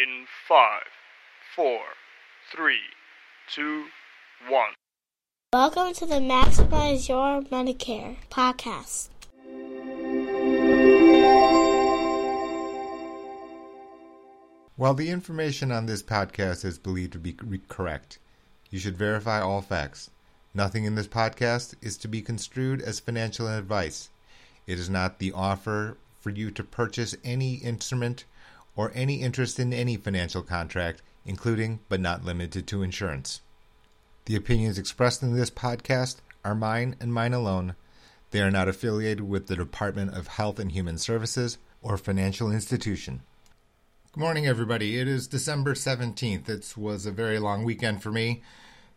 in five, four, three, two, one. Welcome to the Maximize Your Medicare podcast. While the information on this podcast is believed to be correct, you should verify all facts. Nothing in this podcast is to be construed as financial advice. It is not the offer for you to purchase any instrument or any interest in any financial contract, including but not limited to insurance. The opinions expressed in this podcast are mine and mine alone. They are not affiliated with the Department of Health and Human Services or financial institution. Good morning, everybody. It is December 17th. It was a very long weekend for me.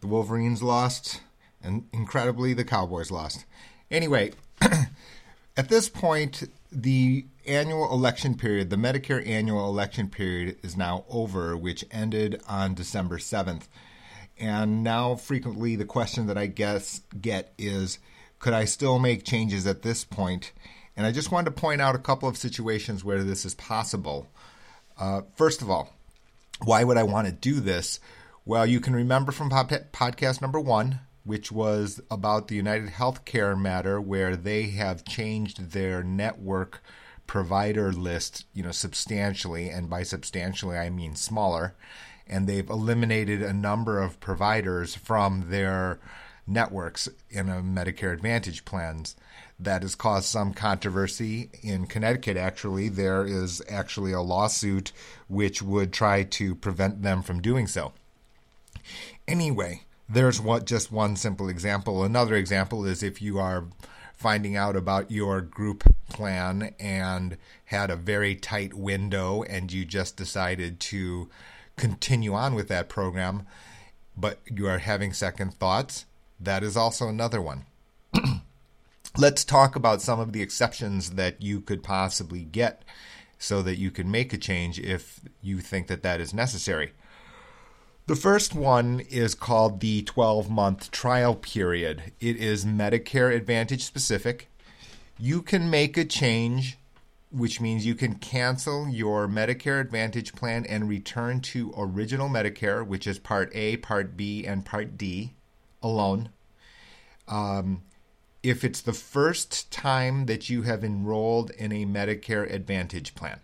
The Wolverines lost, and incredibly, the Cowboys lost. Anyway, at this point, the annual election period, the Medicare annual election period, is now over, which ended on December 7th. And now, frequently, the question that I guess get is could I still make changes at this point? And I just wanted to point out a couple of situations where this is possible. Uh, first of all, why would I want to do this? Well, you can remember from podcast number one, which was about the United Healthcare matter, where they have changed their network provider list, you know, substantially, and by substantially I mean smaller, and they've eliminated a number of providers from their networks in a Medicare Advantage plans that has caused some controversy in Connecticut. Actually, there is actually a lawsuit which would try to prevent them from doing so. Anyway, there's what just one simple example. Another example is if you are finding out about your group plan and had a very tight window and you just decided to continue on with that program, but you are having second thoughts, that is also another one. let's talk about some of the exceptions that you could possibly get so that you can make a change if you think that that is necessary. The first one is called the 12 month trial period. It is Medicare Advantage specific. You can make a change, which means you can cancel your Medicare Advantage plan and return to original Medicare, which is Part A, Part B, and Part D alone. Um, if it's the first time that you have enrolled in a Medicare Advantage plan.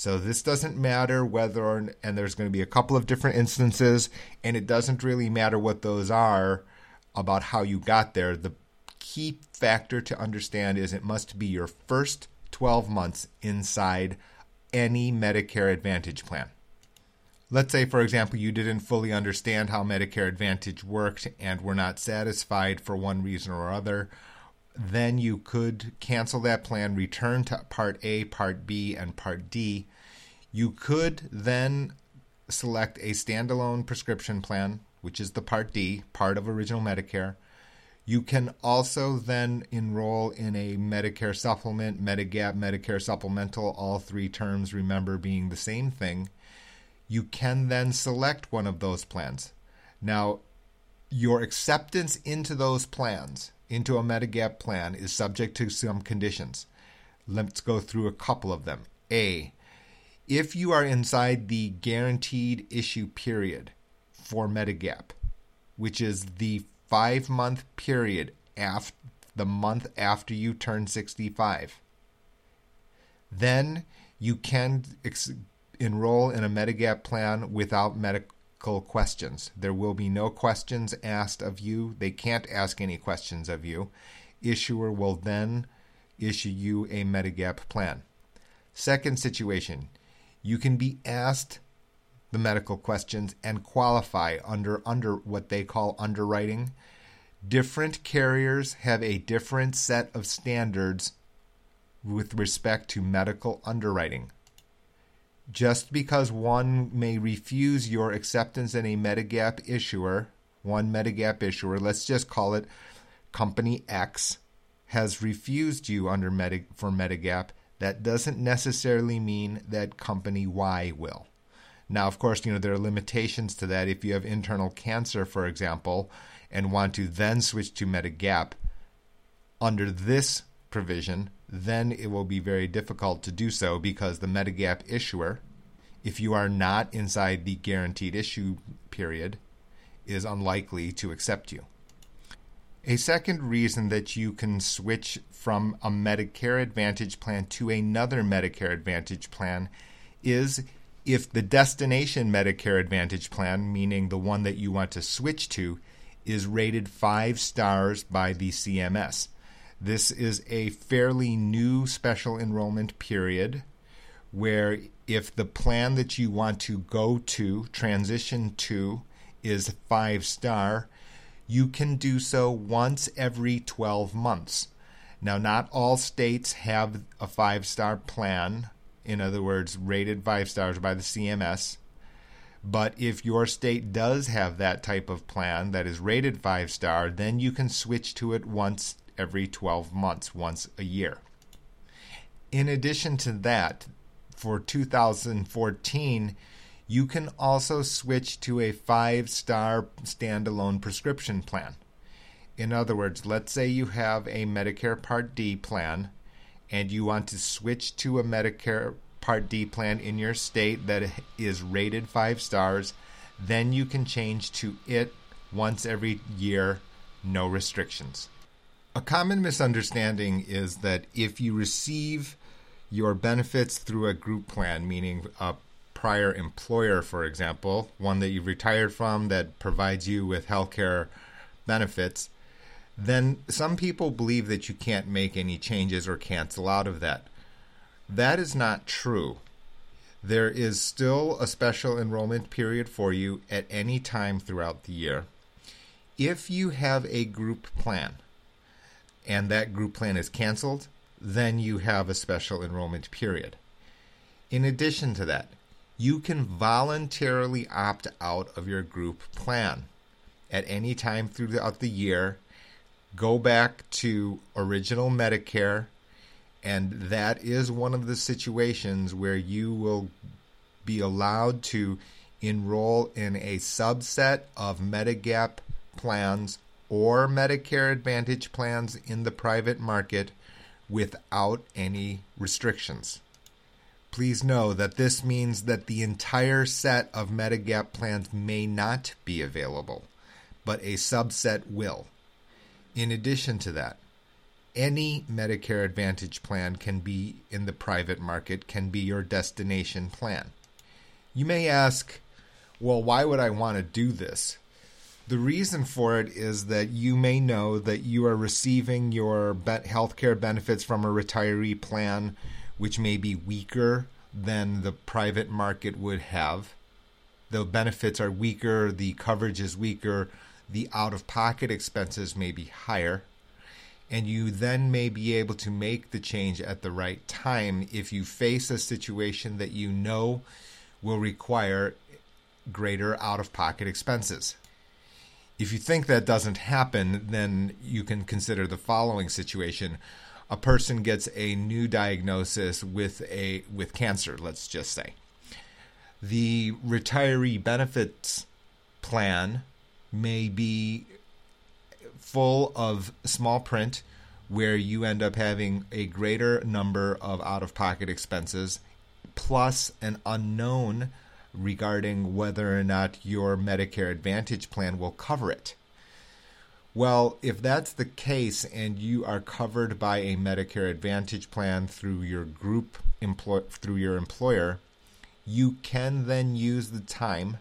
So this doesn't matter whether, or, and there's going to be a couple of different instances, and it doesn't really matter what those are about how you got there. The key factor to understand is it must be your first 12 months inside any Medicare Advantage plan. Let's say, for example, you didn't fully understand how Medicare Advantage worked and were not satisfied for one reason or other. Then you could cancel that plan, return to Part A, Part B, and Part D. You could then select a standalone prescription plan, which is the Part D, part of original Medicare. You can also then enroll in a Medicare supplement, Medigap, Medicare supplemental, all three terms, remember, being the same thing you can then select one of those plans. Now, your acceptance into those plans, into a Medigap plan, is subject to some conditions. Let's go through a couple of them. A, if you are inside the guaranteed issue period for Medigap, which is the five month period after the month after you turn 65, then you can ex- enroll in a Medigap plan without medical questions. There will be no questions asked of you. They can't ask any questions of you. Issuer will then issue you a Medigap plan. Second situation, you can be asked the medical questions and qualify under under what they call underwriting. Different carriers have a different set of standards with respect to medical underwriting just because one may refuse your acceptance in a Medigap issuer, one Medigap issuer, let's just call it company X, has refused you under Medi- for Medigap, that doesn't necessarily mean that company Y will. Now, of course, you know there are limitations to that. If you have internal cancer, for example, and want to then switch to Medigap, under this provision, then it will be very difficult to do so because the Medigap issuer if you are not inside the guaranteed issue period, is unlikely to accept you. A second reason that you can switch from a Medicare Advantage plan to another Medicare Advantage plan is if the destination Medicare Advantage plan, meaning the one that you want to switch to, is rated five stars by the CMS. This is a fairly new special enrollment period where if the plan that you want to go to, transition to, is five star, you can do so once every 12 months. Now, not all states have a five star plan, in other words, rated five stars by the CMS. But if your state does have that type of plan that is rated five star, then you can switch to it once every 12 months, once a year. In addition to that, for 2014, you can also switch to a five star standalone prescription plan. In other words, let's say you have a Medicare Part D plan and you want to switch to a Medicare Part D plan in your state that is rated five stars, then you can change to it once every year, no restrictions. A common misunderstanding is that if you receive your benefits through a group plan, meaning a prior employer, for example, one that you've retired from that provides you with healthcare benefits, then some people believe that you can't make any changes or cancel out of that. That is not true. There is still a special enrollment period for you at any time throughout the year. If you have a group plan and that group plan is canceled, then you have a special enrollment period. In addition to that, you can voluntarily opt out of your group plan at any time throughout the year. Go back to original Medicare, and that is one of the situations where you will be allowed to enroll in a subset of Medigap plans or Medicare Advantage plans in the private market without any restrictions. Please know that this means that the entire set of Medigap plans may not be available, but a subset will. In addition to that, any Medicare Advantage plan can be in the private market, can be your destination plan. You may ask, well, why would I want to do this? The reason for it is that you may know that you are receiving your bet healthcare benefits from a retiree plan which may be weaker than the private market would have. The benefits are weaker, the coverage is weaker, the out of pocket expenses may be higher. And you then may be able to make the change at the right time if you face a situation that you know will require greater out of pocket expenses. If you think that doesn't happen, then you can consider the following situation a person gets a new diagnosis with a with cancer, let's just say. The retiree benefits plan may be full of small print where you end up having a greater number of out of pocket expenses plus an unknown regarding whether or not your Medicare Advantage plan will cover it. Well, if that's the case and you are covered by a Medicare Advantage plan through your group employ- through your employer, you can then use the time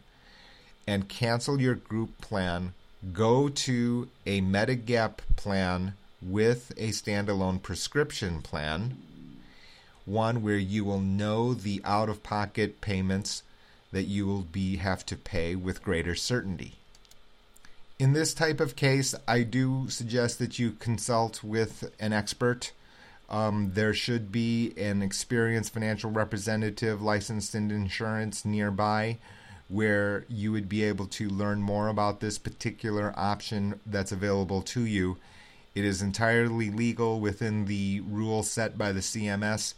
and cancel your group plan, go to a Medigap plan with a standalone prescription plan, one where you will know the out-of-pocket payments that you will be have to pay with greater certainty. In this type of case, I do suggest that you consult with an expert. Um, there should be an experienced financial representative licensed in insurance nearby where you would be able to learn more about this particular option that's available to you. It is entirely legal within the rules set by the CMS.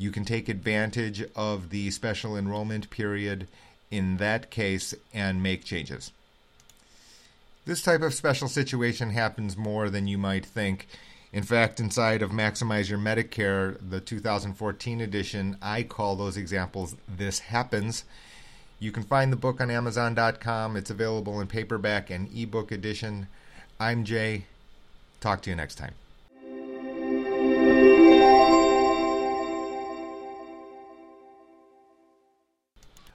You can take advantage of the special enrollment period in that case and make changes. This type of special situation happens more than you might think. In fact, inside of Maximize Your Medicare, the 2014 edition, I call those examples This Happens. You can find the book on Amazon.com. It's available in paperback and ebook edition. I'm Jay. Talk to you next time.